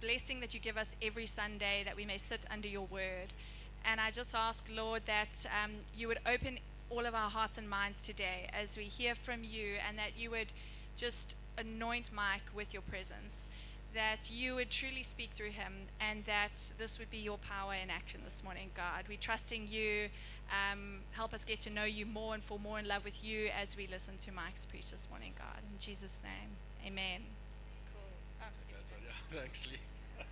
blessing that you give us every Sunday that we may sit under your word. And I just ask, Lord, that um, you would open all of our hearts and minds today as we hear from you, and that you would just anoint Mike with your presence, that you would truly speak through him, and that this would be your power in action this morning, God. We're trusting you. Um, help us get to know you more and fall more in love with you as we listen to Mike's preach this morning, God. In Jesus' name, amen. Thanks, Lee.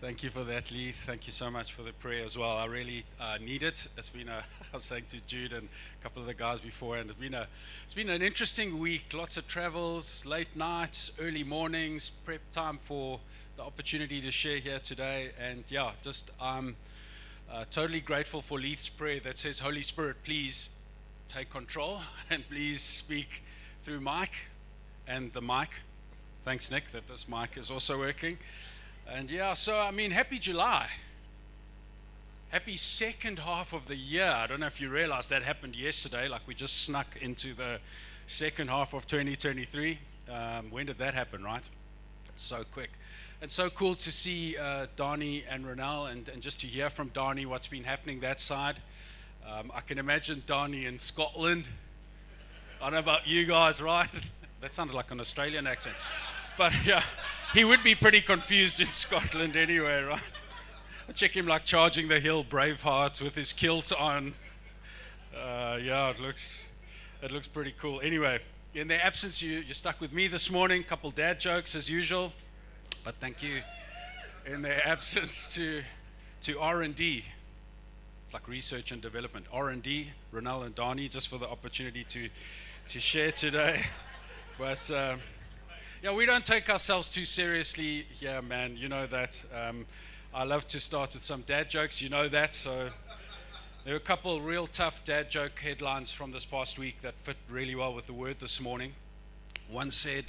Thank you for that, Lee. Thank you so much for the prayer as well. I really uh, need it. It's been a, I was saying to Jude and a couple of the guys before, and it's been a, it's been an interesting week. Lots of travels, late nights, early mornings, prep time for the opportunity to share here today. And yeah, just I'm uh, totally grateful for Leith's prayer that says, Holy Spirit, please take control and please speak through Mike and the mic. Thanks, Nick, that this mic is also working. And yeah, so I mean, happy July. Happy second half of the year. I don't know if you realize that happened yesterday, like we just snuck into the second half of 2023. Um, when did that happen, right? So quick. And so cool to see uh, Donnie and Ronell and, and just to hear from Donnie what's been happening that side. Um, I can imagine Donnie in Scotland. I don't know about you guys, right? that sounded like an Australian accent. But yeah, he would be pretty confused in Scotland anyway, right? I check him like charging the hill, Braveheart, with his kilt on. Uh, yeah, it looks, it looks pretty cool. Anyway, in their absence, you, you're stuck with me this morning. Couple dad jokes as usual, but thank you. In their absence to, to R&D, it's like research and development. R&D, Ronald and Donnie, just for the opportunity to, to share today. But um, yeah, we don't take ourselves too seriously here, man. You know that. Um, I love to start with some dad jokes. You know that. So there were a couple real tough dad joke headlines from this past week that fit really well with the word this morning. One said,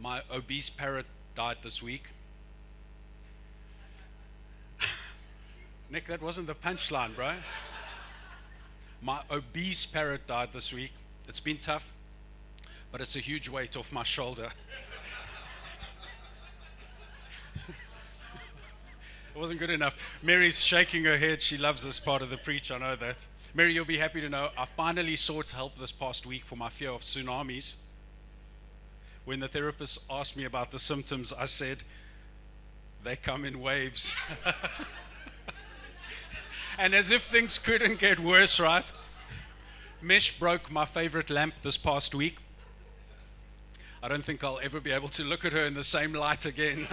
"My obese parrot died this week." Nick, that wasn't the punchline, bro. My obese parrot died this week. It's been tough, but it's a huge weight off my shoulder. It wasn't good enough. Mary's shaking her head. She loves this part of the preach. I know that. Mary, you'll be happy to know I finally sought help this past week for my fear of tsunamis. When the therapist asked me about the symptoms, I said, they come in waves. and as if things couldn't get worse, right? Mesh broke my favorite lamp this past week. I don't think I'll ever be able to look at her in the same light again.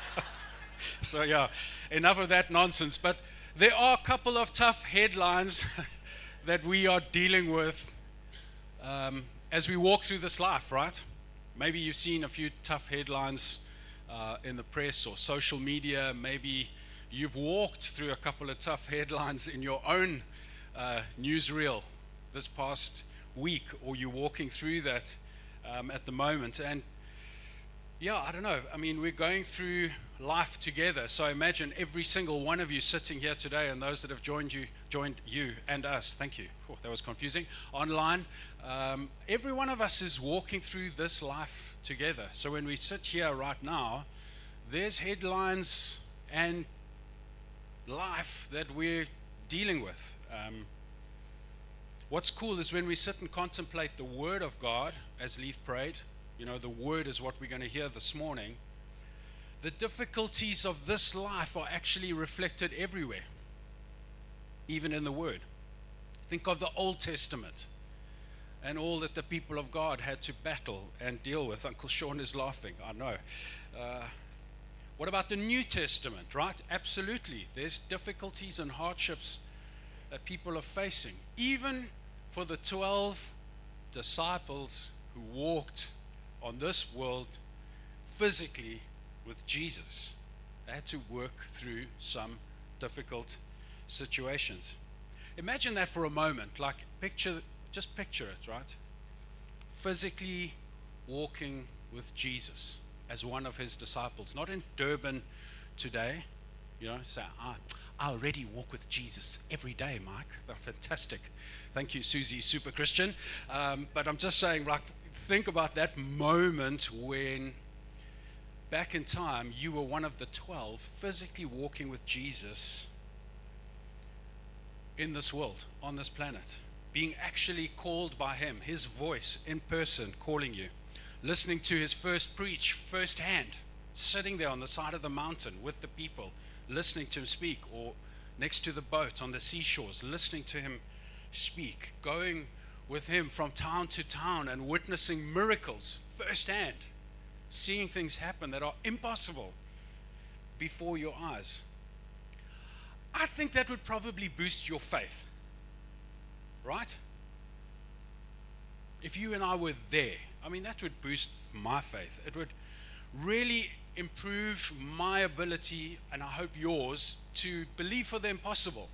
so, yeah, enough of that nonsense. But there are a couple of tough headlines that we are dealing with um, as we walk through this life, right? Maybe you've seen a few tough headlines uh, in the press or social media. Maybe you've walked through a couple of tough headlines in your own uh, newsreel this past week, or you're walking through that um, at the moment. And yeah, I don't know. I mean, we're going through life together. So imagine every single one of you sitting here today, and those that have joined you, joined you and us. Thank you. Oh, that was confusing. Online, um, every one of us is walking through this life together. So when we sit here right now, there's headlines and life that we're dealing with. Um, what's cool is when we sit and contemplate the Word of God, as Leith prayed you know, the word is what we're going to hear this morning. The difficulties of this life are actually reflected everywhere, even in the word. Think of the Old Testament and all that the people of God had to battle and deal with. Uncle Sean is laughing, I know. Uh, what about the New Testament, right? Absolutely. There's difficulties and hardships that people are facing. Even for the 12 disciples who walked on this world physically with Jesus. They had to work through some difficult situations. Imagine that for a moment. Like, picture, just picture it, right? Physically walking with Jesus as one of his disciples. Not in Durban today, you know, say, I, I already walk with Jesus every day, Mike. fantastic. Thank you, Susie, super Christian. Um, but I'm just saying, like, think about that moment when back in time, you were one of the 12 physically walking with Jesus in this world, on this planet, being actually called by Him, His voice in person calling you, listening to His first preach firsthand, sitting there on the side of the mountain with the people, listening to Him speak, or next to the boat on the seashores, listening to Him speak, going with Him from town to town and witnessing miracles firsthand seeing things happen that are impossible before your eyes. I think that would probably boost your faith. Right? If you and I were there, I mean, that would boost my faith. It would really improve my ability, and I hope yours, to believe for the impossible,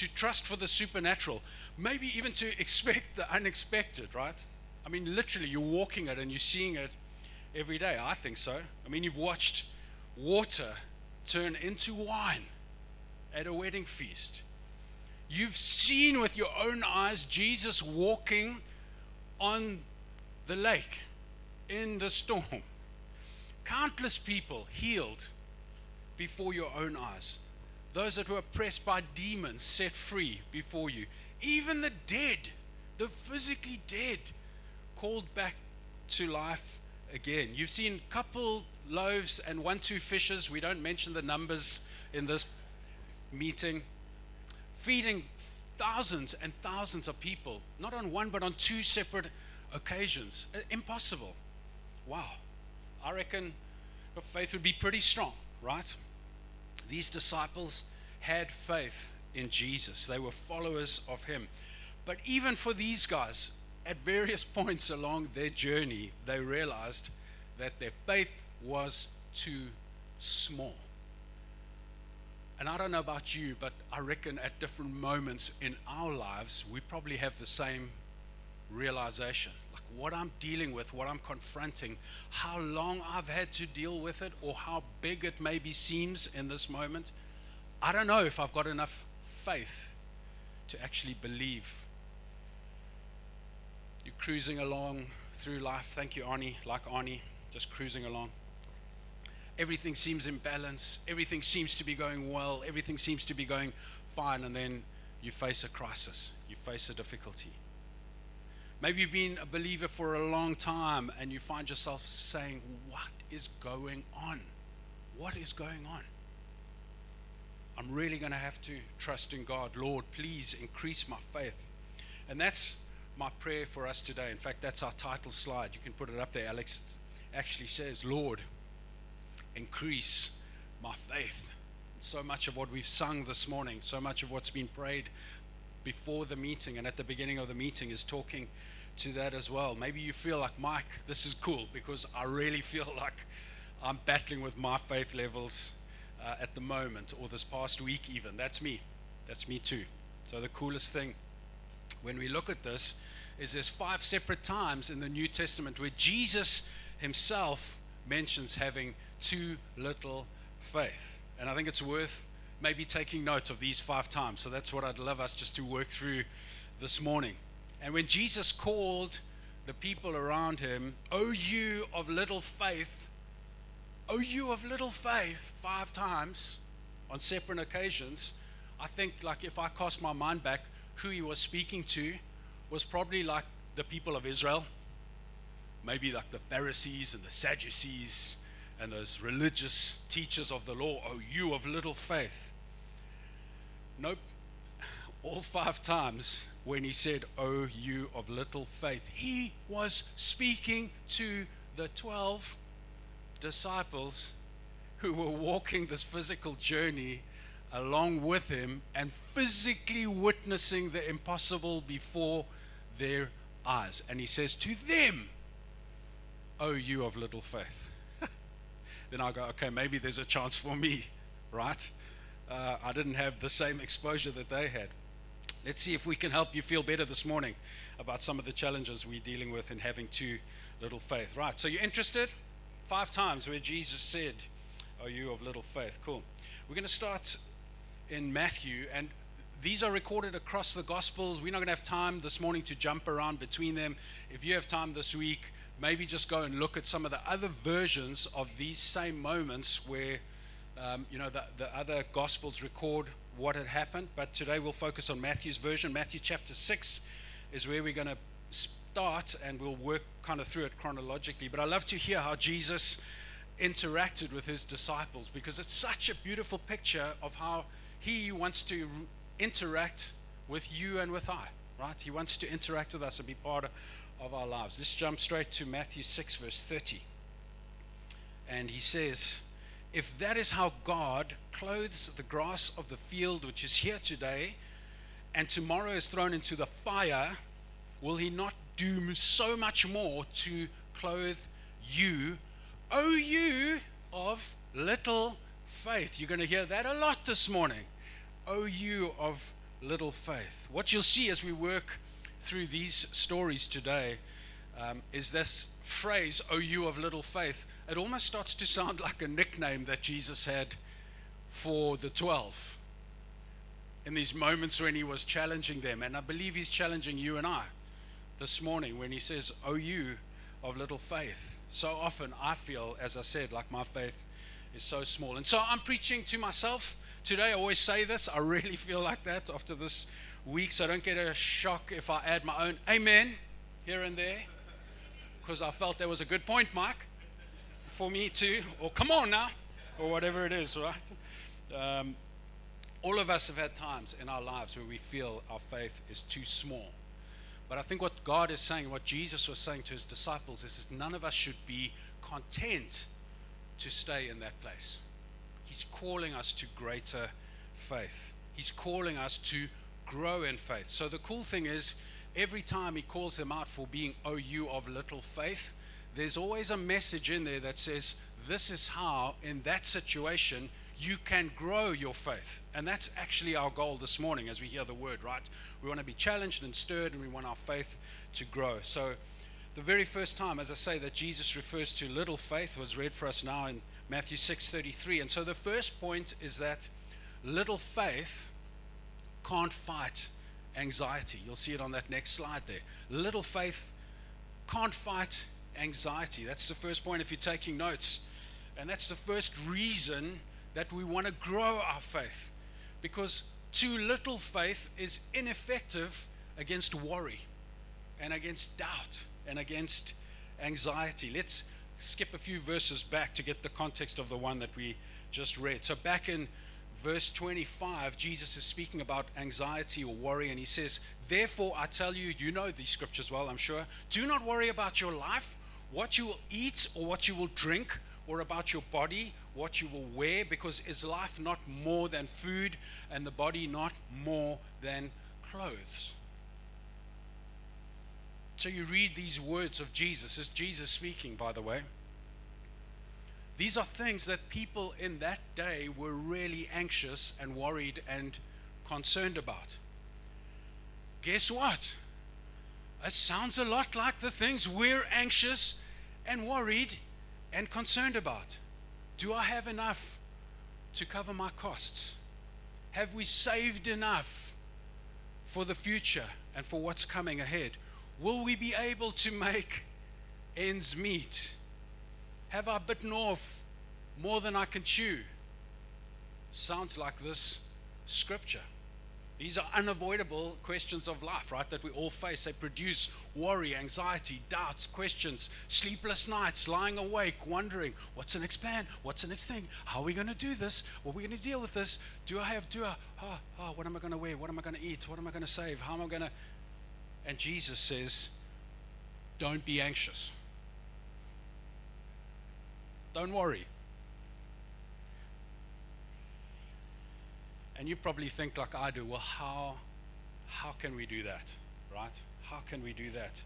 to trust for the supernatural, maybe even to expect the unexpected, right? I mean, literally, you're walking it and you're seeing it every day? I think so. I mean, you've watched water turn into wine at a wedding feast. You've seen with your own eyes Jesus walking on the lake in the storm. Countless people healed before your own eyes. Those that were oppressed by demons set free before you. Even the dead, the physically dead, called back to life again. You've seen couple loaves and one, two fishes. We don't mention the numbers in this meeting. Feeding thousands and thousands of people, not on one, but on two separate occasions. Uh, impossible. Wow. I reckon your faith would be pretty strong, right? These disciples had faith in Jesus, they were followers of him. But even for these guys, at various points along their journey, they realized that their faith was too small. And I don't know about you, but I reckon at different moments in our lives, we probably have the same realization. What I'm dealing with, what I'm confronting, how long I've had to deal with it, or how big it maybe seems in this moment. I don't know if I've got enough faith to actually believe you're cruising along through life. Thank you, Arnie, like Arnie, just cruising along. Everything seems in balance. Everything seems to be going well. Everything seems to be going fine. And then you face a crisis. You face a difficulty. Maybe you've been a believer for a long time and you find yourself saying, What is going on? What is going on? I'm really going to have to trust in God. Lord, please increase my faith. And that's my prayer for us today. In fact, that's our title slide. You can put it up there, Alex. It actually says, Lord, increase my faith. So much of what we've sung this morning, so much of what's been prayed before the meeting and at the beginning of the meeting is talking to that as well. Maybe you feel like, Mike, this is cool because I really feel like I'm battling with my faith levels uh, at the moment or this past week, even. That's me. That's me too. So, the coolest thing when we look at this is there's five separate times in the New Testament where Jesus himself mentions having too little faith. And I think it's worth maybe taking note of these five times. So that's what I'd love us just to work through this morning. And when Jesus called the people around him, O you of little faith, O you of little faith, five times on separate occasions, I think, like, if I cast my mind back, who he was speaking to was probably like the people of Israel, maybe like the Pharisees and the Sadducees and those religious teachers of the law. Oh, you of little faith. Nope. All five times when he said, Oh, you of little faith, he was speaking to the 12 disciples who were walking this physical journey along with him and physically witnessing the impossible before their eyes. And he says, To them, oh, you of little faith. Then I go, okay, maybe there's a chance for me, right? Uh, I didn't have the same exposure that they had. Let's see if we can help you feel better this morning about some of the challenges we're dealing with in having too little faith. Right, so you're interested? Five times where Jesus said, Oh, you of little faith. Cool. We're going to start in Matthew, and these are recorded across the Gospels. We're not going to have time this morning to jump around between them. If you have time this week, maybe just go and look at some of the other versions of these same moments where, um, you know, the, the other Gospels record what had happened. But today we'll focus on Matthew's version. Matthew chapter 6 is where we're going to start and we'll work kind of through it chronologically. But I love to hear how Jesus interacted with his disciples because it's such a beautiful picture of how he wants to interact with you and with I, right? He wants to interact with us and be part of, of our lives. Let's jump straight to Matthew 6, verse 30. And he says, If that is how God clothes the grass of the field, which is here today, and tomorrow is thrown into the fire, will he not do so much more to clothe you, O you of little faith? You're going to hear that a lot this morning. O you of little faith. What you'll see as we work through these stories today um, is this phrase, O you of little faith. It almost starts to sound like a nickname that Jesus had for the 12 in these moments when he was challenging them. And I believe he's challenging you and I this morning when he says, O you of little faith. So often I feel, as I said, like my faith is so small. And so I'm preaching to myself today. I always say this. I really feel like that after this week, so I don't get a shock if I add my own amen here and there. Because I felt there was a good point, Mike, for me too, or come on now, or whatever it is, right? Um, all of us have had times in our lives where we feel our faith is too small. But I think what God is saying, what Jesus was saying to his disciples, is that none of us should be content to stay in that place. He's calling us to greater faith. He's calling us to grow in faith. So the cool thing is, every time he calls them out for being oh you of little faith, there's always a message in there that says, This is how, in that situation, you can grow your faith. And that's actually our goal this morning as we hear the word, right? We want to be challenged and stirred, and we want our faith to grow. So, the very first time, as I say, that Jesus refers to little faith was read for us now in Matthew 6:33. And so the first point is that little faith can't fight anxiety. You'll see it on that next slide there. Little faith can't fight anxiety. That's the first point if you're taking notes. And that's the first reason that we want to grow our faith. Because too little faith is ineffective against worry and against doubt and against anxiety. Let's skip a few verses back to get the context of the one that we just read. So, back in verse 25, Jesus is speaking about anxiety or worry, and he says, Therefore, I tell you, you know these scriptures well, I'm sure. Do not worry about your life, what you will eat or what you will drink, or about your body, what you will wear, because is life not more than food, and the body not more than clothes? So you read these words of Jesus. Is Jesus speaking, by the way? These are things that people in that day were really anxious and worried and concerned about. Guess what? It sounds a lot like the things we're anxious and worried and concerned about. Do I have enough to cover my costs? Have we saved enough for the future and for what's coming ahead? Will we be able to make ends meet? Have I bitten off more than I can chew? Sounds like this scripture. These are unavoidable questions of life, right? That we all face. They produce worry, anxiety, doubts, questions, sleepless nights, lying awake, wondering, what's the next plan? What's the next thing? How are we going to do this? What are we going to deal with this? Do I have, do I, oh, oh, what am I going to wear? What am I going to eat? What am I going to save? How am I going to, and Jesus says, Don't be anxious. Don't worry. And you probably think, like I do, well, how, how can we do that? Right? How can we do that?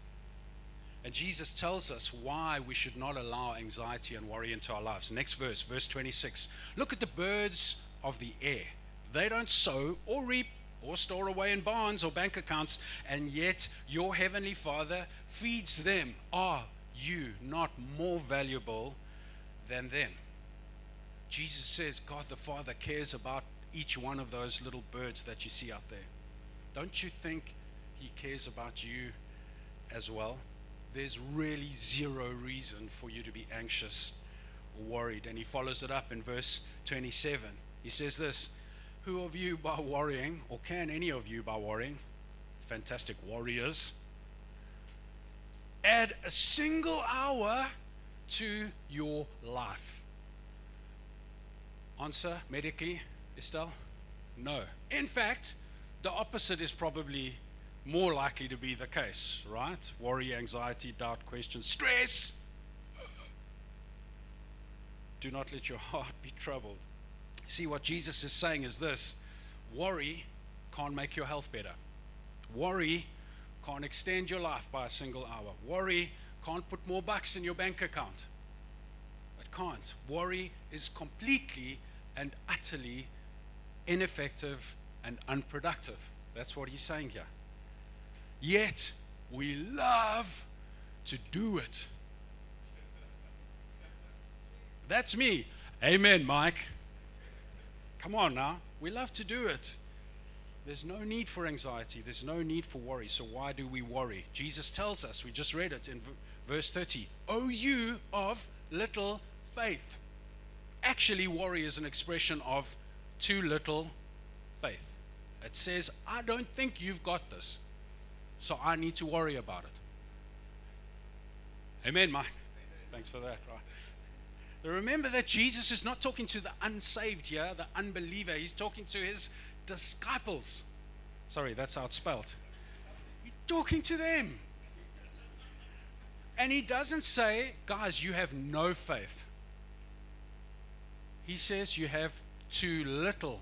And Jesus tells us why we should not allow anxiety and worry into our lives. Next verse, verse 26. Look at the birds of the air. They don't sow or reap or store away in barns or bank accounts, and yet your heavenly Father feeds them. Are you not more valuable than them? Jesus says God the Father cares about each one of those little birds that you see out there. Don't you think He cares about you as well? there's really zero reason for you to be anxious or worried. And he follows it up in verse 27. He says this Who of you by worrying, or can any of you by worrying, fantastic warriors, add a single hour to your life? Answer medically, Estelle? No. In fact, the opposite is probably more likely to be the case, right? Worry, anxiety, doubt, questions, stress. Do not let your heart be troubled. See, what Jesus is saying is this worry can't make your health better. Worry can't extend your life by a single hour. Worry can't put more bucks in your bank account. It can't. Worry is completely and utterly ineffective and unproductive. That's what he's saying here. Yet we love to do it. That's me. Amen, Mike. Come on now. We love to do it. There's no need for anxiety. There's no need for worry. So why do we worry? Jesus tells us, we just read it in verse 30. O you of little faith. Actually, worry is an expression of too little faith. It says, I don't think you've got this. So I need to worry about it. Amen, Mike. Thanks for that. Right. Remember that Jesus is not talking to the unsaved here, the unbeliever. He's talking to his disciples. Sorry, that's how it's spelled. He's talking to them. And he doesn't say, guys, you have no faith. He says you have too little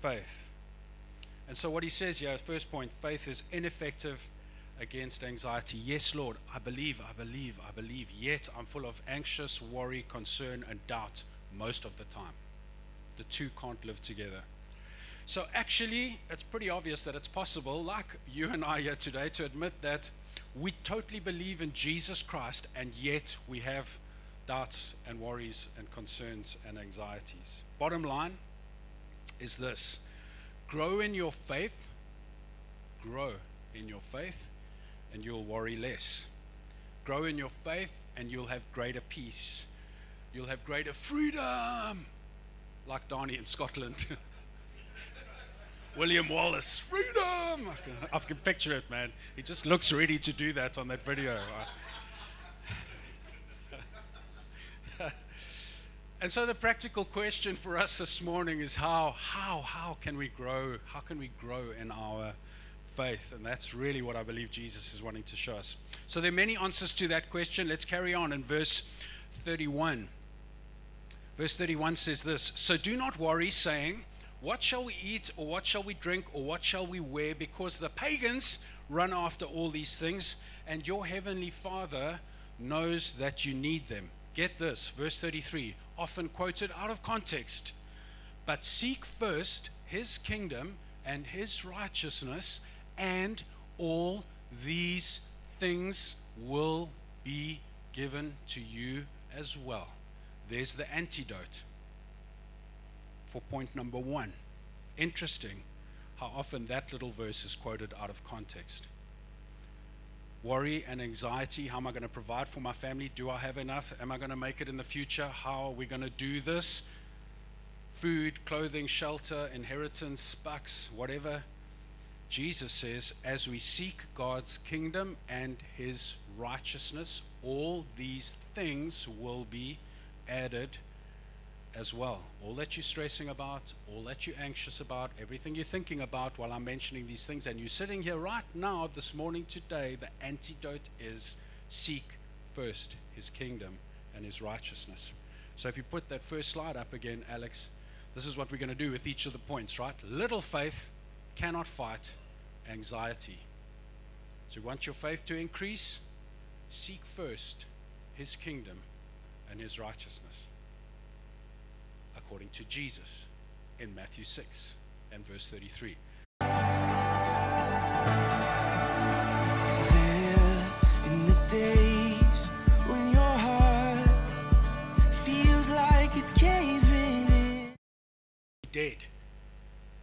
faith. And so, what he says here, first point, faith is ineffective against anxiety. Yes, Lord, I believe, I believe, I believe. Yet I'm full of anxious worry, concern, and doubt most of the time. The two can't live together. So, actually, it's pretty obvious that it's possible, like you and I here today, to admit that we totally believe in Jesus Christ, and yet we have doubts and worries and concerns and anxieties. Bottom line is this grow in your faith, grow in your faith, and you'll worry less. Grow in your faith, and you'll have greater peace. You'll have greater freedom, like Donnie in Scotland. William Wallace, freedom! I can, I can, picture it, man. He just looks ready to do that on that video. and so the practical question for us this morning is how, how, how can we grow? How can we grow in our faith? And that's really what I believe Jesus is wanting to show us. So there are many answers to that question. Let's carry on in verse 31. Verse 31 says this So do not worry, saying, What shall we eat, or what shall we drink, or what shall we wear? Because the pagans run after all these things, and your heavenly Father knows that you need them. Get this, verse 33, often quoted out of context. But seek first his kingdom and his righteousness, and all these things will be given to you as well. There's the antidote for point number one. Interesting how often that little verse is quoted out of context. Worry and anxiety how am I going to provide for my family? Do I have enough? Am I going to make it in the future? How are we going to do this? Food, clothing, shelter, inheritance, bucks, whatever. Jesus says, as we seek God's kingdom and his righteousness, all these things will be added as well. All that you're stressing about, all that you're anxious about, everything you're thinking about while I'm mentioning these things, and you're sitting here right now, this morning, today, the antidote is seek first his kingdom and his righteousness. So if you put that first slide up again, Alex, this is what we're going to do with each of the points, right? Little faith cannot fight anxiety. So you want your faith to increase? Seek first his kingdom and his righteousness, according to Jesus in Matthew 6 and verse 33. There in the days when your heart feels like it's caving in. Dead.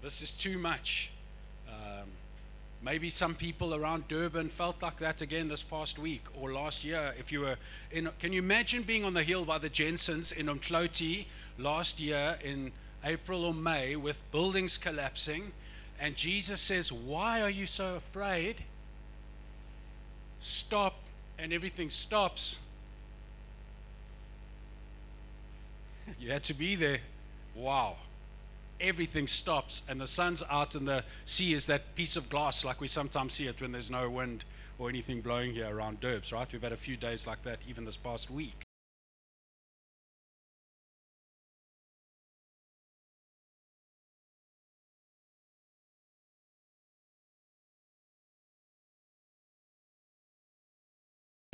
This is too much. Maybe some people around Durban felt like that again this past week or last year. If you were in, can you imagine being on the hill by the Jensens in Umdloti last year in April or May with buildings collapsing? And Jesus says, Why are you so afraid? Stop, and everything stops. You had to be there. Wow everything stops and the sun's out and the sea is that piece of glass like we sometimes see it when there's no wind or anything blowing here around Durbs, right? We've had a few days like that even this past week.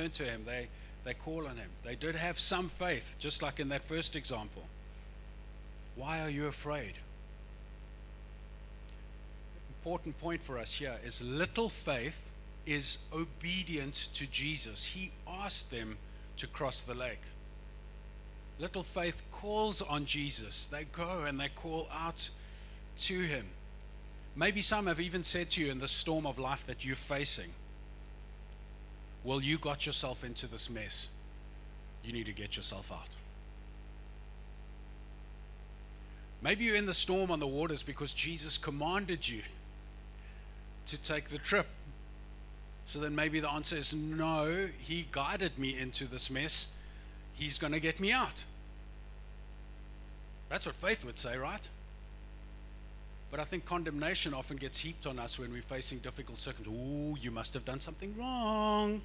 Turn to him, they, they call on him. They did have some faith, just like in that first example. Why are you afraid? Important point for us here is little faith is obedient to Jesus. He asked them to cross the lake. Little faith calls on Jesus. They go and they call out to him. Maybe some have even said to you in the storm of life that you're facing, Well, you got yourself into this mess. You need to get yourself out. Maybe you're in the storm on the waters because Jesus commanded you to take the trip. So then maybe the answer is no, he guided me into this mess. He's going to get me out. That's what faith would say, right? But I think condemnation often gets heaped on us when we're facing difficult circumstances. Oh, you must have done something wrong.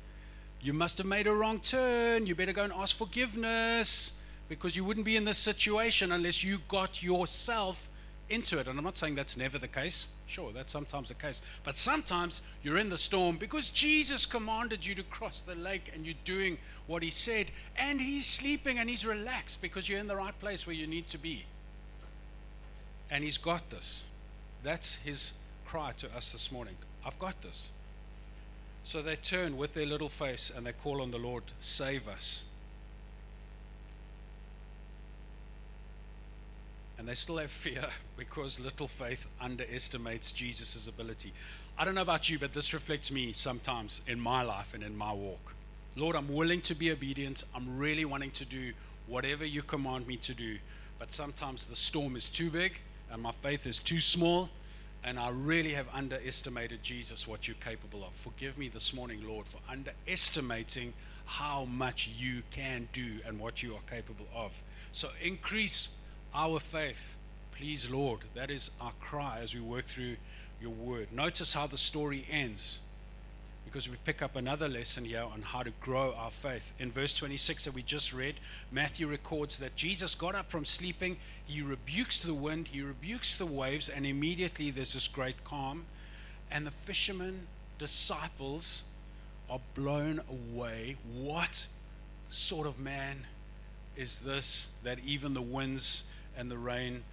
You must have made a wrong turn. You better go and ask forgiveness because you wouldn't be in this situation unless you got yourself into it. And I'm not saying that's never the case. Sure, that's sometimes the case. But sometimes you're in the storm because Jesus commanded you to cross the lake and you're doing what he said. And he's sleeping and he's relaxed because you're in the right place where you need to be. And he's got this. That's his cry to us this morning. I've got this. So they turn with their little face and they call on the Lord, save us. And they still have fear because little faith underestimates Jesus' ability. I don't know about you, but this reflects me sometimes in my life and in my walk. Lord, I'm willing to be obedient. I'm really wanting to do whatever you command me to do. But sometimes the storm is too big and my faith is too small. And I really have underestimated Jesus, what you're capable of. Forgive me this morning, Lord, for underestimating how much you can do and what you are capable of. So increase our faith. Please, Lord, that is our cry as we work through your word. Notice how the story ends because we pick up another lesson here on how to grow our faith. In verse 26 that we just read, Matthew records that Jesus got up from sleeping, he rebukes the wind, he rebukes the waves, and immediately there's this great calm. And the fishermen, disciples, are blown away. What sort of man is this that even the winds and the rain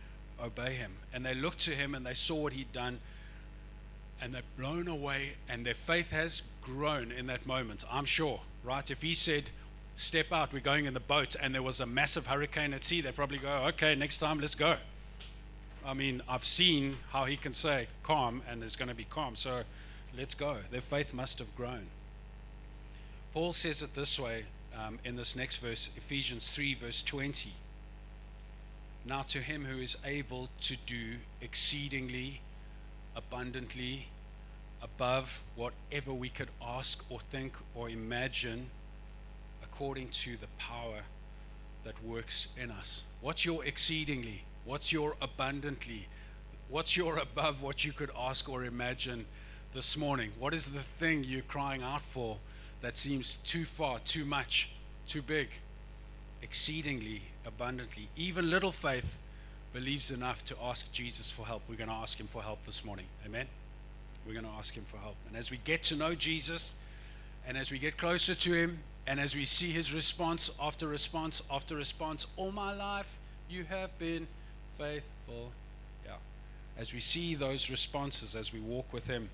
obey him. And they looked to him and they saw what he'd done and they're blown away and their faith has grown in that moment, I'm sure, right? If he said, Step out, we're going in the boat, and there was a massive hurricane at sea, they'd probably go, Okay, next time, let's go. I mean, I've seen how he can say calm and there's going to be calm, so let's go. Their faith must have grown. Paul says it this way um, in this next verse, Ephesians 3, verse 20. Now, to him who is able to do exceedingly abundantly above whatever we could ask or think or imagine, according to the power that works in us. What's your exceedingly? What's your abundantly? What's your above what you could ask or imagine this morning? What is the thing you're crying out for that seems too far, too much, too big? Exceedingly abundantly. Even little faith believes enough to ask Jesus for help. We're going to ask him for help this morning. Amen? We're going to ask him for help. And as we get to know Jesus, and as we get closer to him, and as we see his response after response after response, all my life you have been faithful. Yeah. As we see those responses, as we walk with him,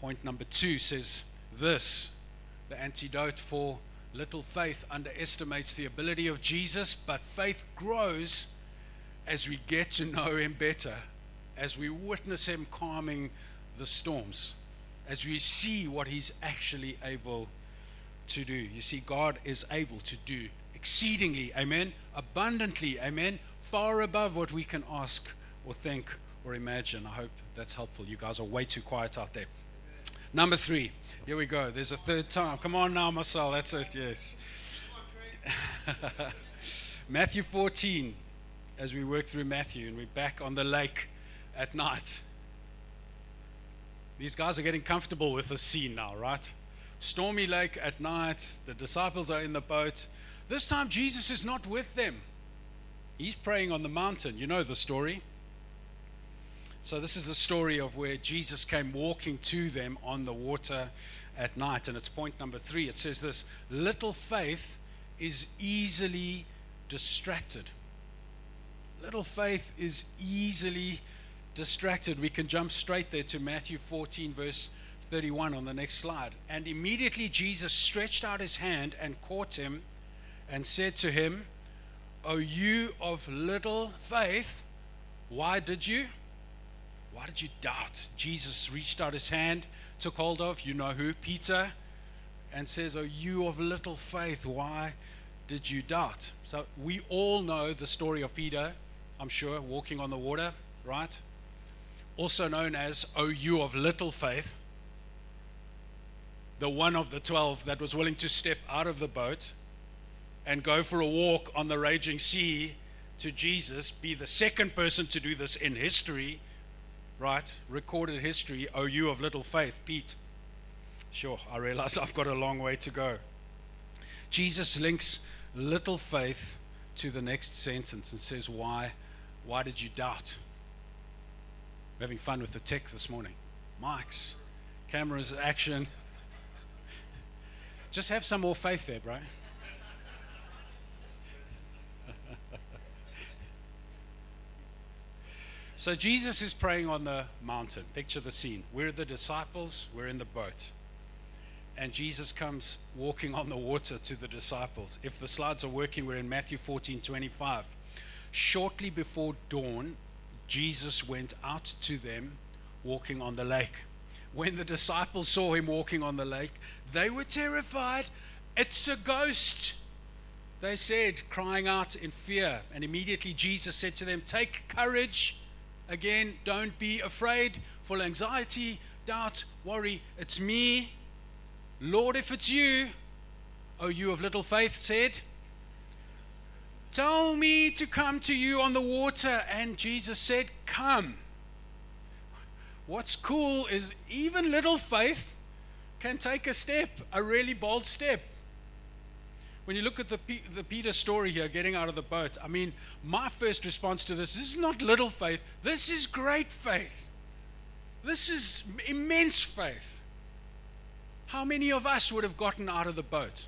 point number two says this the antidote for Little faith underestimates the ability of Jesus, but faith grows as we get to know him better, as we witness him calming the storms, as we see what He's actually able to do. You see, God is able to do exceedingly, amen, abundantly, amen, far above what we can ask or think or imagine. I hope that's helpful. You guys are way too quiet out there. Number three. Here we go. There's a third time. Come on now, Marcel. That's it. Yes. Matthew 14. As we work through Matthew and we're back on the lake at night. These guys are getting comfortable with the scene now, right? Stormy lake at night. The disciples are in the boat. This time, Jesus is not with them. He's praying on the mountain. You know the story. So, this is the story of where Jesus came walking to them on the water at night. And it's point number three. It says this little faith is easily distracted. Little faith is easily distracted. We can jump straight there to Matthew 14, verse 31 on the next slide. And immediately Jesus stretched out his hand and caught him and said to him, O you of little faith, why did you? Why did you doubt? Jesus reached out his hand, took hold of, you know who, Peter, and says, O you of little faith, why did you doubt? So we all know the story of Peter, I'm sure, walking on the water, right? Also known as, Oh, you of little faith the one of the 12 that was willing to step out of the boat and go for a walk on the raging sea to Jesus, be the second person to do this in history, right? Recorded history, oh, you of little faith, Pete. Sure, I realize I've got a long way to go. Jesus links little faith to the next sentence and says, Why? Why did you doubt? We're having fun with the tech this morning. Mics, cameras, action. Just have some more faith there, bro. So Jesus is praying on the mountain. Picture the scene. We're the disciples, we're in the boat. And Jesus comes walking on the water to the disciples. If the slides are working, we're in Matthew 14 25. Shortly before dawn, Jesus went out to them walking on the lake. When the disciples saw him walking on the lake, they were terrified. It's a ghost, they said, crying out in fear. And immediately Jesus said to them, Take courage. Again, don't be afraid, full anxiety, doubt, worry. It's me. Lord, if it's you, O you of little faith, said, Tell me to come to you on the water. And Jesus said, Come. What's cool is even little faith can take a step, a really bold step. When you look at the, P- the Peter story here, getting out of the boat, I mean, my first response to this, this is not little faith, this is great faith. This is immense faith. How many of us would have gotten out of the boat?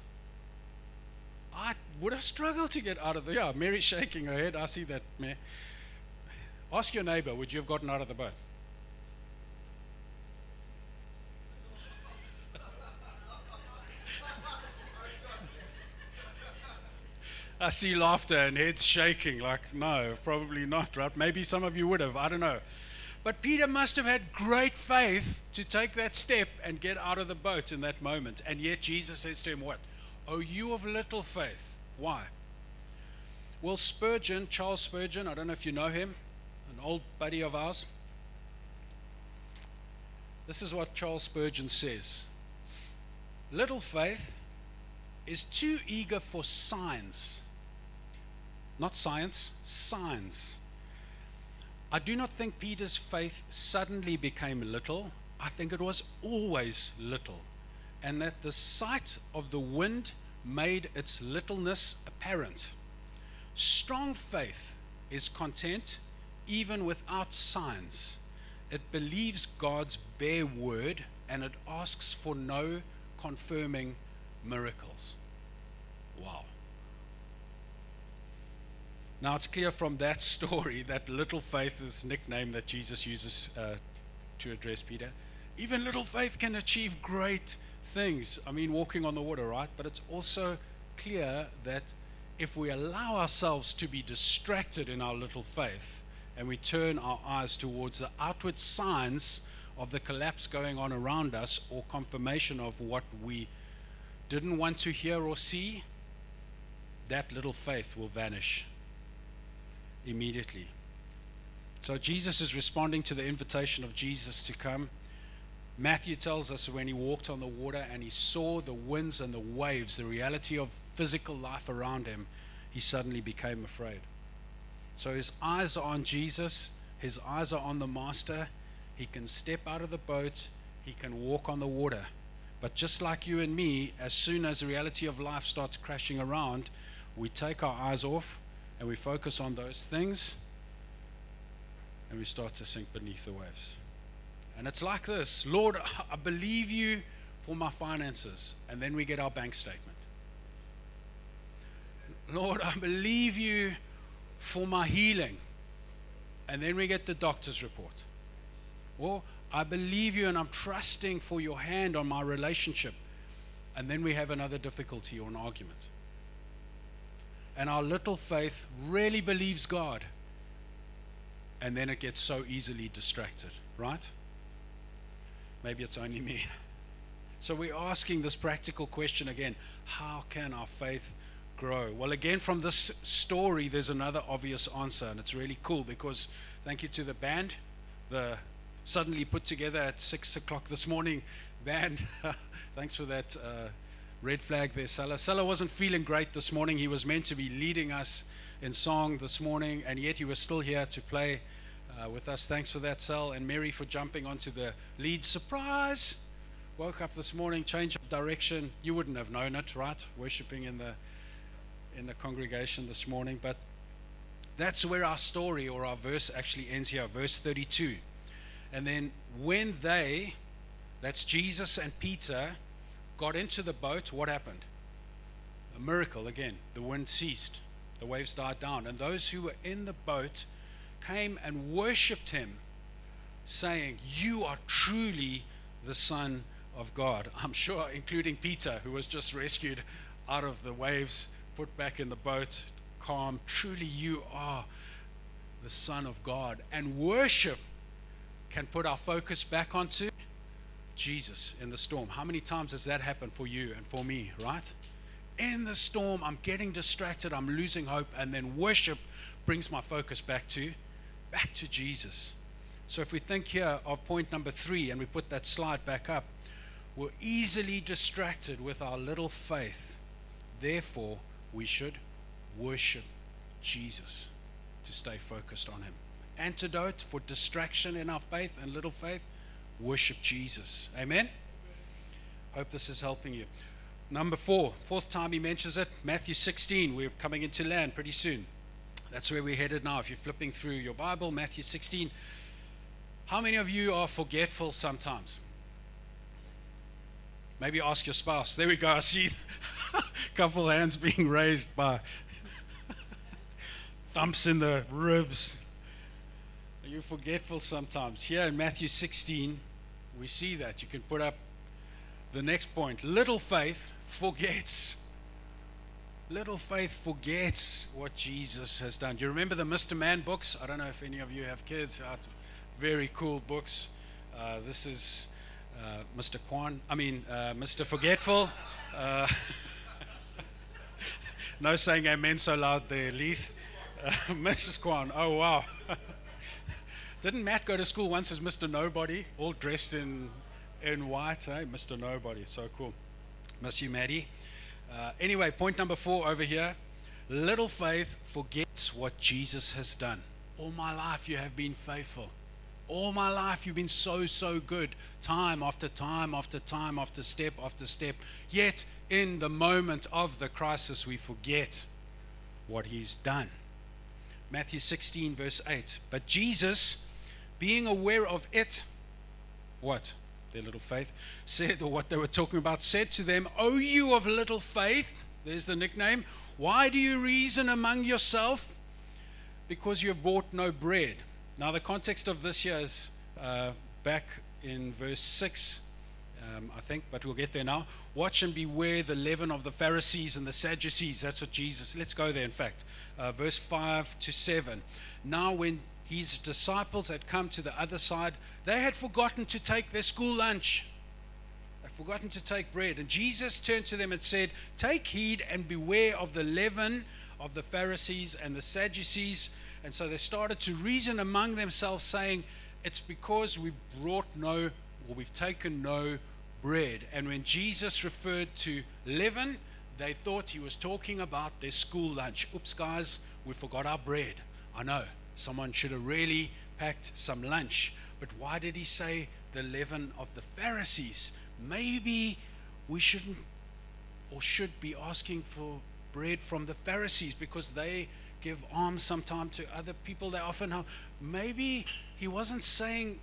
I would have struggled to get out of the. Yeah, Mary's shaking her head. I see that, Mary. Ask your neighbor, would you have gotten out of the boat? I see laughter and heads shaking, like, no, probably not, right? Maybe some of you would have, I don't know. But Peter must have had great faith to take that step and get out of the boat in that moment. And yet Jesus says to him, What? Oh, you of little faith. Why? Well, Spurgeon, Charles Spurgeon, I don't know if you know him, an old buddy of ours. This is what Charles Spurgeon says Little faith is too eager for signs not science, signs. I do not think Peter's faith suddenly became little. I think it was always little. And that the sight of the wind made its littleness apparent. Strong faith is content even without signs. It believes God's bare word and it asks for no confirming miracles. Wow. Now, it's clear from that story that little faith is nickname that Jesus uses uh, to address Peter. Even little faith can achieve great things. I mean, walking on the water, right? But it's also clear that if we allow ourselves to be distracted in our little faith and we turn our eyes towards the outward signs of the collapse going on around us or confirmation of what we didn't want to hear or see, that little faith will vanish immediately. So Jesus is responding to the invitation of Jesus to come. Matthew tells us when he walked on the water and he saw the winds and the waves, the reality of physical life around him, he suddenly became afraid. So his eyes are on Jesus, his eyes are on the Master. He can step out of the boat, he can walk on the water. But just like you and me, as soon as the reality of life starts crashing around, we take our eyes off and we focus on those things and we start to sink beneath the waves. And it's like this Lord, I believe you for my finances. And then we get our bank statement. Lord, I believe you for my healing. And then we get the doctor's report. Or I believe you and I'm trusting for your hand on my relationship. And then we have another difficulty or an argument. And our little faith really believes God. And then it gets so easily distracted, right? Maybe it's only me. So we're asking this practical question again how can our faith grow? Well, again, from this story, there's another obvious answer, and it's really cool because thank you to the band, the suddenly put together at six o'clock this morning band. Thanks for that uh, red flag there, Salah. Salah wasn't feeling great this morning. He was meant to be leading us in song this morning, and yet he was still here to play uh, with us. Thanks for that, Sal, and Mary for jumping onto the lead. Surprise! Woke up this morning, change of direction. You wouldn't have known it, right? Worshipping in the in the congregation this morning, but that's where our story or our verse actually ends here, verse 32. And then when they, that's Jesus and Peter, got into the boat, what happened? A miracle again. The wind ceased, the waves died down, and those who were in the boat came and worshipped him, saying, You are truly the Son of God. I'm sure, including Peter, who was just rescued out of the waves put back in the boat, calm. Truly, you are the Son of God. And worship can put our focus back onto Jesus in the storm. How many times has that happened for you and for me, right? In the storm, I'm getting distracted, I'm losing hope, and then worship brings my focus back to back to Jesus. So if we think here of point number 3 and we put that slide back up, we're easily distracted with our little faith. Therefore, we should worship Jesus to stay focused on Him. Antidote for distraction in our faith and little faith worship Jesus. Amen? Hope this is helping you. Number four, fourth time he mentions it, Matthew 16. We're coming into land pretty soon. That's where we're headed now. If you're flipping through your Bible, Matthew 16. How many of you are forgetful sometimes? Maybe ask your spouse. There we go. I see a couple hands being raised by thumps in the ribs. Are you forgetful sometimes? Here in Matthew 16, we see that. You can put up the next point. Little faith forgets. Little faith forgets what Jesus has done. Do you remember the Mr. Man books? I don't know if any of you have kids. Very cool books. Uh, this is uh, Mr. Kwan, I mean, uh, Mr. Forgetful. Uh, no saying amen so loud there, Leith. Uh, Mrs. Kwan, oh wow. Didn't Matt go to school once as Mr. Nobody, all dressed in, in white? Hey, Mr. Nobody, so cool. Miss you, Maddie. Uh, anyway, point number four over here. Little faith forgets what Jesus has done. All my life you have been faithful. All my life, you've been so, so good, time after time after time after step after step. Yet, in the moment of the crisis, we forget what He's done. Matthew 16, verse 8. But Jesus, being aware of it, what? Their little faith, said, or what they were talking about, said to them, O you of little faith, there's the nickname, why do you reason among yourself? Because you have bought no bread. Now, the context of this here is uh, back in verse 6, um, I think, but we'll get there now. Watch and beware the leaven of the Pharisees and the Sadducees. That's what Jesus, let's go there, in fact. Uh, verse 5 to 7. Now, when his disciples had come to the other side. They had forgotten to take their school lunch. They'd forgotten to take bread. And Jesus turned to them and said, Take heed and beware of the leaven of the Pharisees and the Sadducees. And so they started to reason among themselves, saying, It's because we brought no, or we've taken no bread. And when Jesus referred to leaven, they thought he was talking about their school lunch. Oops, guys, we forgot our bread. I know, someone should have really packed some lunch. But why did he say the leaven of the Pharisees? Maybe we shouldn't or should be asking for bread from the Pharisees because they give alms sometimes to other people. They often have. Maybe he wasn't saying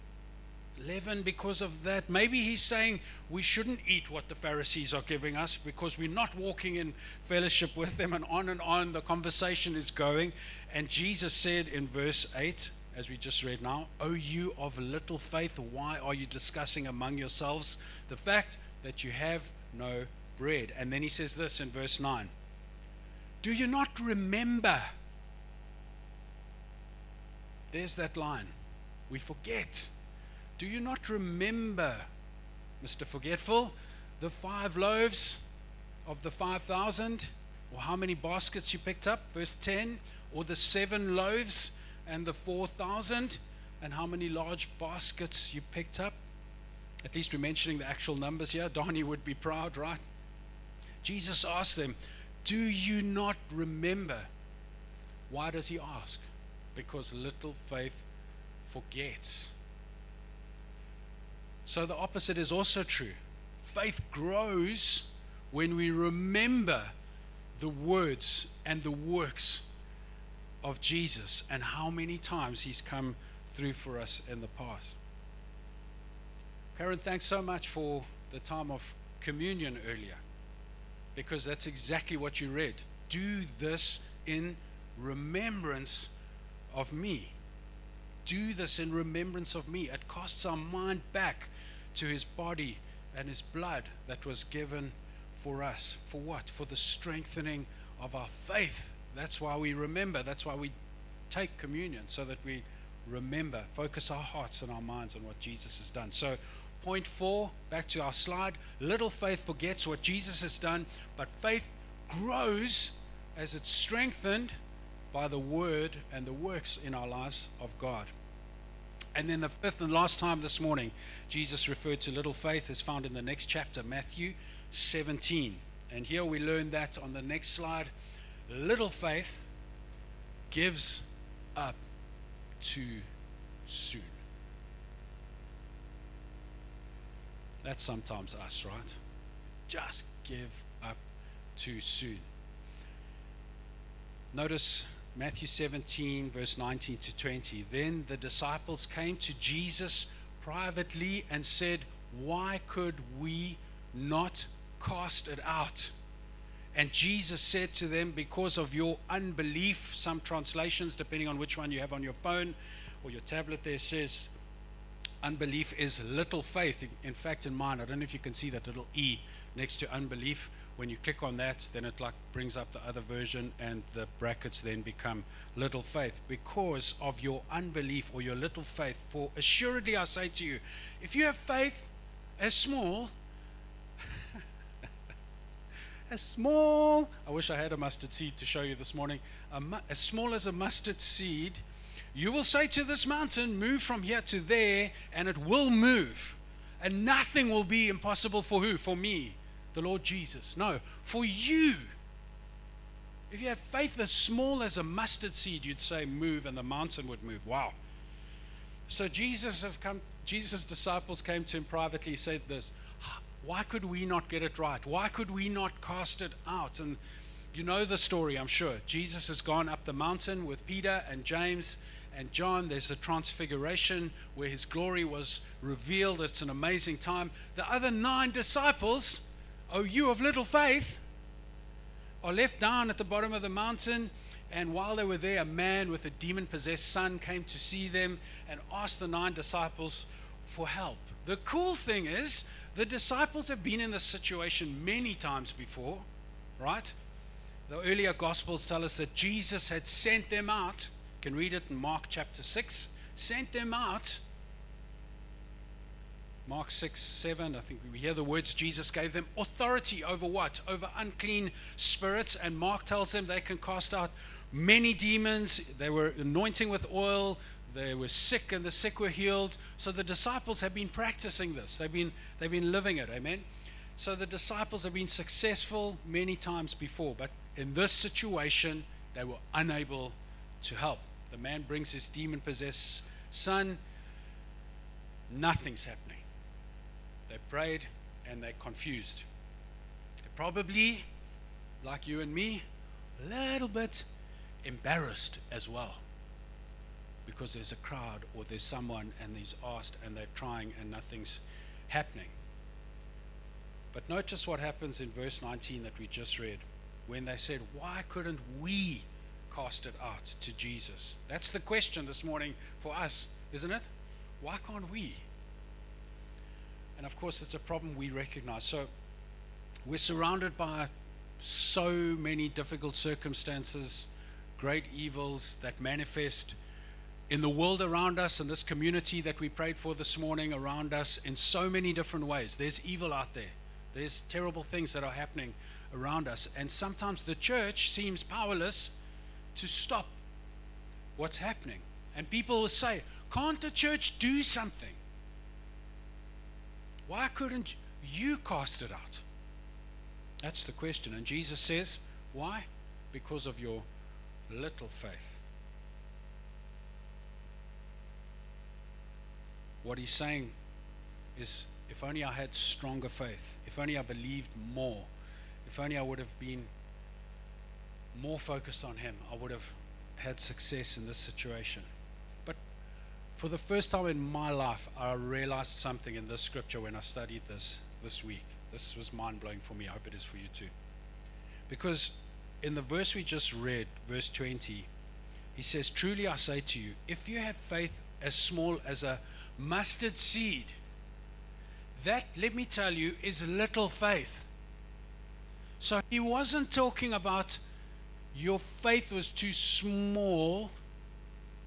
leaven because of that. Maybe he's saying we shouldn't eat what the Pharisees are giving us because we're not walking in fellowship with them, and on and on the conversation is going. And Jesus said in verse 8, as we just read now, O you of little faith, why are you discussing among yourselves the fact that you have no bread? And then he says this in verse 9 Do you not remember? There's that line. We forget. Do you not remember, Mr. Forgetful, the five loaves of the 5,000? Or how many baskets you picked up? Verse 10. Or the seven loaves and the 4,000? And how many large baskets you picked up? At least we're mentioning the actual numbers here. Donnie would be proud, right? Jesus asked them, Do you not remember? Why does he ask? Because little faith forgets. So the opposite is also true. Faith grows when we remember the words and the works of Jesus and how many times he's come through for us in the past. Karen, thanks so much for the time of communion earlier because that's exactly what you read. Do this in remembrance of me. Do this in remembrance of me. It casts our mind back to his body and his blood that was given for us. For what? For the strengthening of our faith. That's why we remember. That's why we take communion, so that we remember, focus our hearts and our minds on what Jesus has done. So, point four, back to our slide little faith forgets what Jesus has done, but faith grows as it's strengthened by the word and the works in our lives of God. And then the fifth and last time this morning, Jesus referred to little faith is found in the next chapter, Matthew 17. And here we learn that on the next slide. Little faith gives up too soon. That's sometimes us, right? Just give up too soon. Notice Matthew 17, verse 19 to 20. Then the disciples came to Jesus privately and said, Why could we not cast it out? And Jesus said to them, Because of your unbelief, some translations, depending on which one you have on your phone or your tablet, there says, Unbelief is little faith. In fact, in mine, I don't know if you can see that little E next to unbelief when you click on that, then it like brings up the other version, and the brackets then become little faith because of your unbelief or your little faith. For assuredly, I say to you, if you have faith as small, as small, I wish I had a mustard seed to show you this morning, mu- as small as a mustard seed, you will say to this mountain, Move from here to there, and it will move. And nothing will be impossible for who? For me the Lord Jesus. No, for you. If you have faith as small as a mustard seed, you'd say, move, and the mountain would move. Wow. So Jesus have come, Jesus' disciples came to him privately, said this, why could we not get it right? Why could we not cast it out? And you know the story, I'm sure. Jesus has gone up the mountain with Peter and James and John. There's a transfiguration where his glory was revealed. It's an amazing time. The other nine disciples Oh, you of little faith, are left down at the bottom of the mountain. And while they were there, a man with a demon possessed son came to see them and asked the nine disciples for help. The cool thing is, the disciples have been in this situation many times before, right? The earlier Gospels tell us that Jesus had sent them out. Can read it in Mark chapter 6. Sent them out. Mark 6, 7, I think we hear the words Jesus gave them authority over what? Over unclean spirits. And Mark tells them they can cast out many demons. They were anointing with oil. They were sick and the sick were healed. So the disciples have been practicing this. They've been, they've been living it. Amen. So the disciples have been successful many times before. But in this situation, they were unable to help. The man brings his demon possessed son. Nothing's happening. They prayed and they're confused. They're probably, like you and me, a little bit embarrassed as well. Because there's a crowd or there's someone and he's asked and they're trying and nothing's happening. But notice what happens in verse 19 that we just read when they said, Why couldn't we cast it out to Jesus? That's the question this morning for us, isn't it? Why can't we? And of course, it's a problem we recognize. So we're surrounded by so many difficult circumstances, great evils that manifest in the world around us in this community that we prayed for this morning around us in so many different ways. There's evil out there, there's terrible things that are happening around us. And sometimes the church seems powerless to stop what's happening. And people will say, Can't the church do something? Why couldn't you cast it out? That's the question. And Jesus says, Why? Because of your little faith. What he's saying is, if only I had stronger faith, if only I believed more, if only I would have been more focused on him, I would have had success in this situation But for the first time in my life, I realized something in this scripture when I studied this this week. This was mind blowing for me. I hope it is for you too. Because in the verse we just read, verse 20, he says, Truly I say to you, if you have faith as small as a mustard seed, that, let me tell you, is little faith. So he wasn't talking about your faith was too small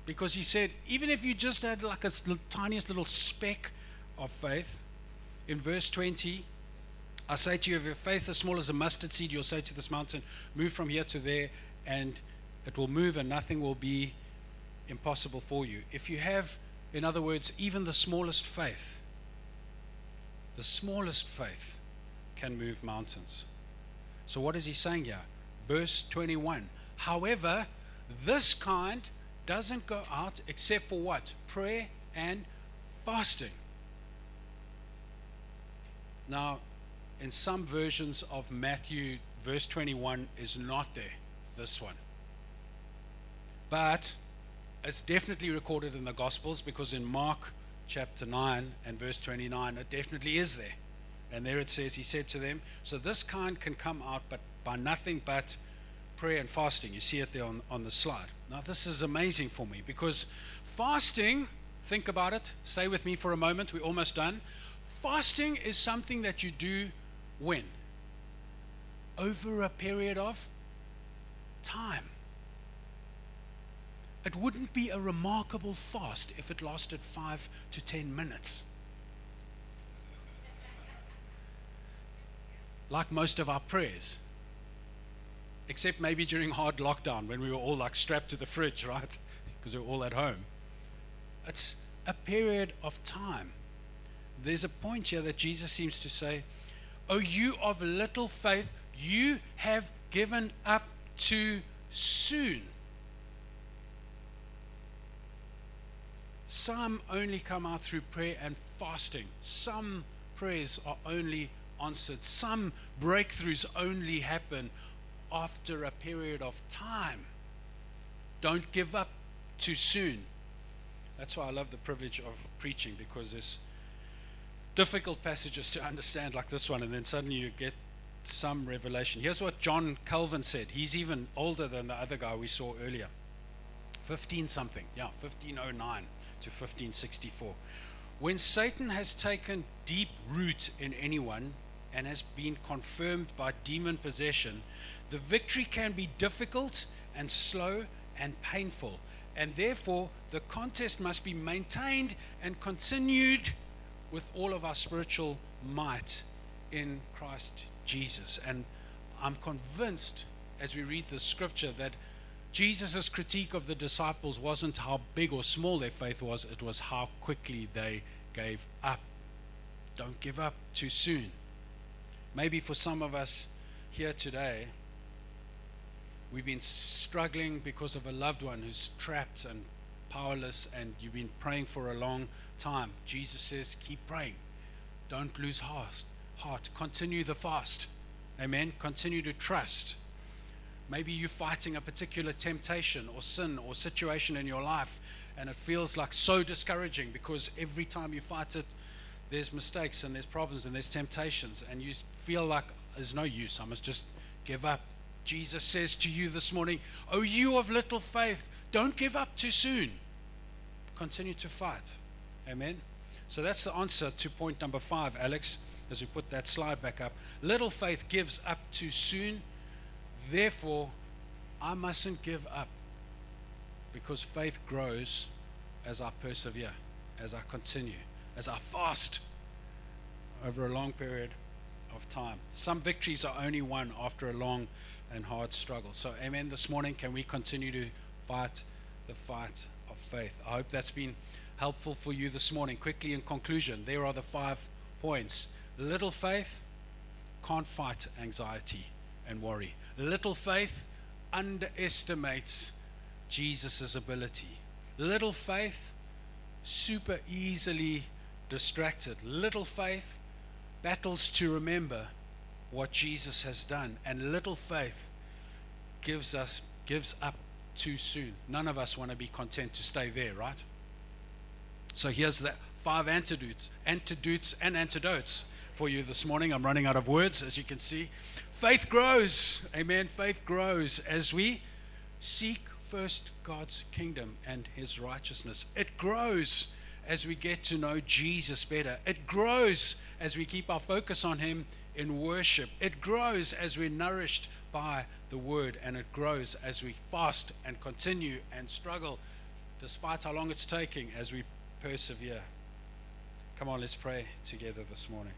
because he said, even if you just had like a tiniest little speck of faith, in verse 20, I say to you, if your faith is small as a mustard seed, you'll say to this mountain, move from here to there, and it will move, and nothing will be impossible for you. If you have, in other words, even the smallest faith, the smallest faith can move mountains. So, what is he saying here? Verse 21 However, this kind doesn't go out except for what? Prayer and fasting. Now, in some versions of Matthew, verse 21 is not there, this one. But it's definitely recorded in the Gospels because in Mark chapter 9 and verse 29, it definitely is there. And there it says, He said to them, So this kind can come out but by nothing but prayer and fasting. You see it there on, on the slide. Now, this is amazing for me because fasting, think about it, stay with me for a moment, we're almost done. Fasting is something that you do when? Over a period of time. It wouldn't be a remarkable fast if it lasted five to ten minutes. Like most of our prayers except maybe during hard lockdown when we were all like strapped to the fridge, right? Because we were all at home. It's a period of time. There's a point here that Jesus seems to say, Oh, you of little faith, you have given up too soon. Some only come out through prayer and fasting. Some prayers are only answered. Some breakthroughs only happen after a period of time. Don't give up too soon. That's why I love the privilege of preaching because there's difficult passages to understand like this one, and then suddenly you get some revelation. Here's what John Calvin said. He's even older than the other guy we saw earlier. 15 something, yeah, 1509 to 1564. When Satan has taken deep root in anyone and has been confirmed by demon possession, the victory can be difficult and slow and painful, And therefore, the contest must be maintained and continued with all of our spiritual might in Christ Jesus. And I'm convinced as we read the scripture that Jesus' critique of the disciples wasn't how big or small their faith was, it was how quickly they gave up. Don't give up too soon. Maybe for some of us here today, we've been struggling because of a loved one who's trapped and powerless, and you've been praying for a long time. Jesus says, Keep praying. Don't lose heart. heart. Continue the fast. Amen. Continue to trust. Maybe you're fighting a particular temptation or sin or situation in your life, and it feels like so discouraging because every time you fight it, there's mistakes and there's problems and there's temptations, and you feel like there's no use. I must just give up. Jesus says to you this morning, Oh, you of little faith, don't give up too soon. Continue to fight. Amen. So that's the answer to point number five, Alex, as we put that slide back up. Little faith gives up too soon. Therefore, I mustn't give up because faith grows as I persevere, as I continue as I fast over a long period of time. Some victories are only won after a long and hard struggle. So, amen. This morning, can we continue to fight the fight of faith? I hope that's been helpful for you this morning. Quickly, in conclusion, there are the five points. Little faith can't fight anxiety and worry. Little faith underestimates Jesus' ability. Little faith super easily distracted. Little faith battles to remember what Jesus has done, and little faith gives us gives up too soon. None of us want to be content to stay there, right? So here's the five antidotes, antidotes and antidotes for you this morning. I'm running out of words, as you can see. Faith grows, amen. Faith grows as we seek first God's kingdom and His righteousness. It grows as we get to know Jesus better. It grows as we keep our focus on Him in worship. It grows as we're nourished by the Word, and it grows as we fast and continue and struggle, despite how long it's taking, as we persevere. Come on, let's pray together this morning.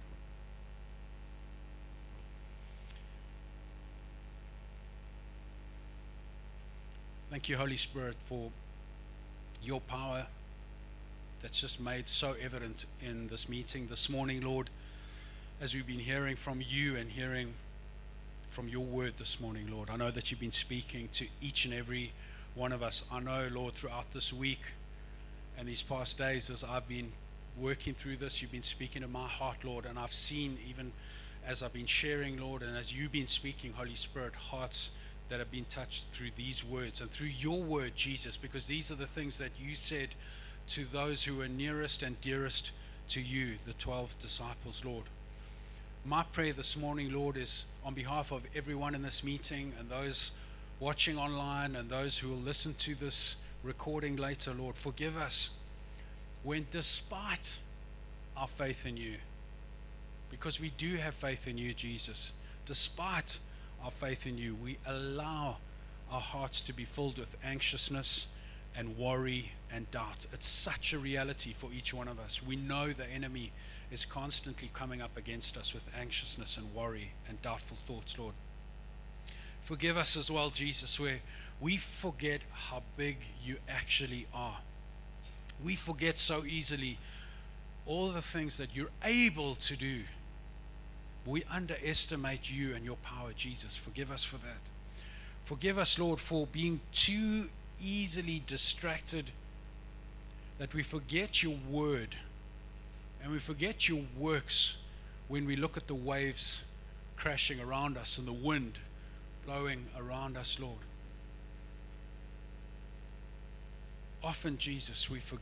Thank you, Holy Spirit, for your power that's just made so evident in this meeting this morning, Lord, as we've been hearing from you and hearing from your word this morning, Lord. I know that you've been speaking to each and every one of us. I know, Lord, throughout this week and these past days, as I've been working through this, you've been speaking to my heart, Lord, and I've seen even as I've been sharing, Lord, and as you've been speaking, Holy Spirit, hearts that have been touched through these words and through your word, Jesus, because these are the things that you said to those who are nearest and dearest to you, the 12 disciples, Lord. My prayer this morning, Lord, is on behalf of everyone in this meeting and those watching online and those who will listen to this recording later, Lord, forgive us when, despite our faith in you, because we do have faith in you, Jesus, despite our faith in you, we allow our hearts to be filled with anxiousness and worry and doubt. It's such a reality for each one of us. We know the enemy is constantly coming up against us with anxiousness and worry and doubtful thoughts, Lord. Forgive us as well, Jesus, where we forget how big you actually are. We forget so easily all the things that you're able to do. We underestimate you and your power, Jesus. Forgive us for that. Forgive us, Lord, for being too easily distracted that we forget your word and we forget your works when we look at the waves crashing around us and the wind blowing around us, Lord. Often, Jesus, we, for,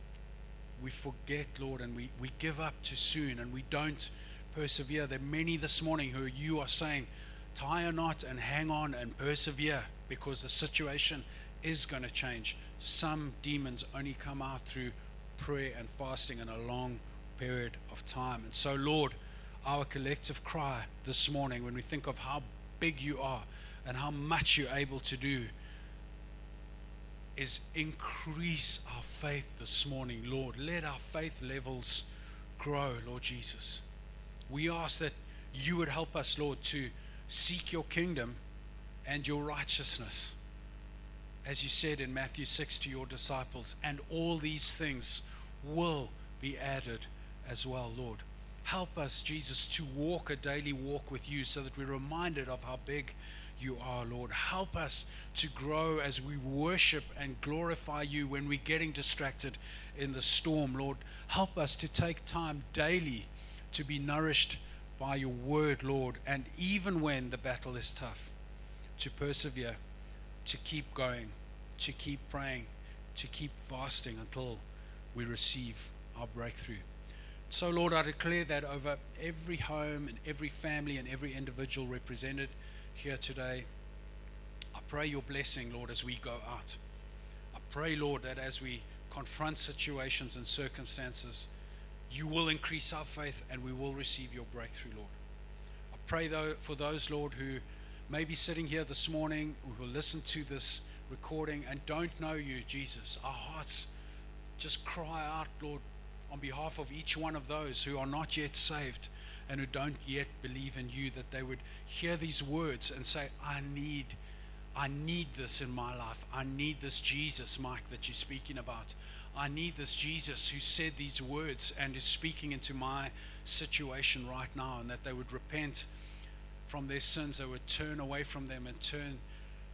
we forget, Lord, and we, we give up too soon and we don't persevere. There are many this morning who you are saying, tie a knot and hang on and persevere because the situation is going to change. Some demons only come out through prayer and fasting in a long period of time. And so, Lord, our collective cry this morning when we think of how big you are and how much you're able to do, is increase our faith this morning, Lord. Let our faith levels grow, Lord Jesus. We ask that you would help us, Lord, to seek your kingdom and your righteousness. As you said in Matthew 6 to your disciples, and all these things will be added as well, Lord. Help us, Jesus, to walk a daily walk with you so that we're reminded of how big you are, Lord. Help us to grow as we worship and glorify you when we're getting distracted in the storm, Lord. Help us to take time daily to be nourished by your word, Lord, and even when the battle is tough, to persevere, to keep going, to keep praying, to keep fasting until we receive our breakthrough. So, Lord, I declare that over every home and every family and every individual represented here today. I pray your blessing, Lord, as we go out. I pray, Lord, that as we confront situations and circumstances, you will increase our faith and we will receive your breakthrough, Lord. I pray, though, for those, Lord, who may be sitting here this morning, who will listen to this recording and don't know you, Jesus. Our hearts just cry out, Lord, on behalf of each one of those who are not yet saved and who don't yet believe in you, that they would hear these words and say, I need, I need this in my life. I need this Jesus, Mike, that you're speaking about. I need this Jesus who said these words and is speaking into my situation right now, and that they would repent from their sins, they would turn away from them and turn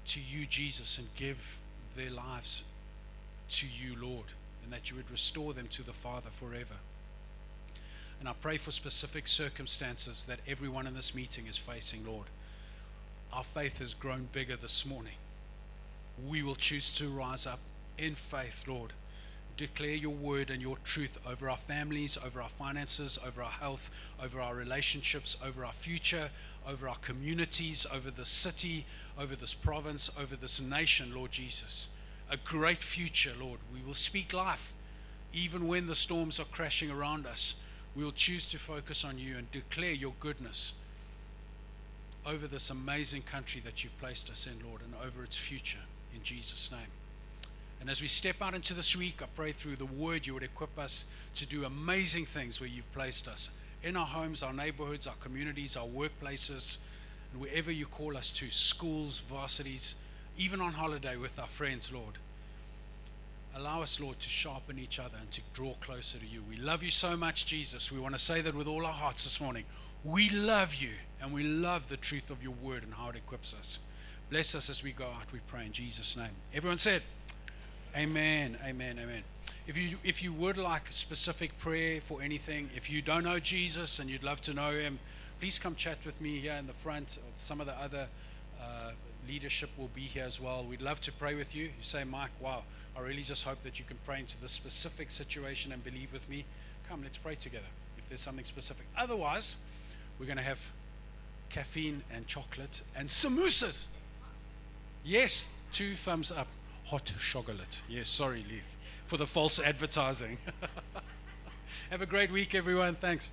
to you, Jesus, and give their lives to you, Lord, and that you would restore them to the Father forever. And I pray for specific circumstances that everyone in this meeting is facing, Lord. Our faith has grown bigger this morning. We will choose to rise up in faith, Lord. Declare your word and your truth over our families, over our finances, over our health, over our relationships, over our future, over our communities, over this city, over this province, over this nation, Lord Jesus. A great future, Lord. We will speak life even when the storms are crashing around us we will choose to focus on you and declare your goodness over this amazing country that you've placed us in, Lord, and over its future in Jesus' name. And as we step out into this week, I pray through the word you would equip us to do amazing things where you've placed us in our homes, our neighborhoods, our communities, our workplaces, and wherever you call us to schools, varsities, even on holiday with our friends, Lord. Allow us, Lord, to sharpen each other and to draw closer to you. We love you so much, Jesus. We want to say that with all our hearts this morning. We love you and we love the truth of your word and how it equips us. Bless us as we go out, we pray in Jesus' name. Everyone said, Amen, amen, amen. If you, if you would like a specific prayer for anything, if you don't know Jesus and you'd love to know him, please come chat with me here in the front. Some of the other uh, leadership will be here as well. We'd love to pray with you. You say, Mike, wow, I really just hope that you can pray into this specific situation and believe with me. Come, let's pray together if there's something specific. Otherwise, we're going to have caffeine and chocolate and samosas. Yes, two thumbs up. Hot chocolate. Yes, sorry, Leith, for the false advertising. have a great week, everyone. Thanks.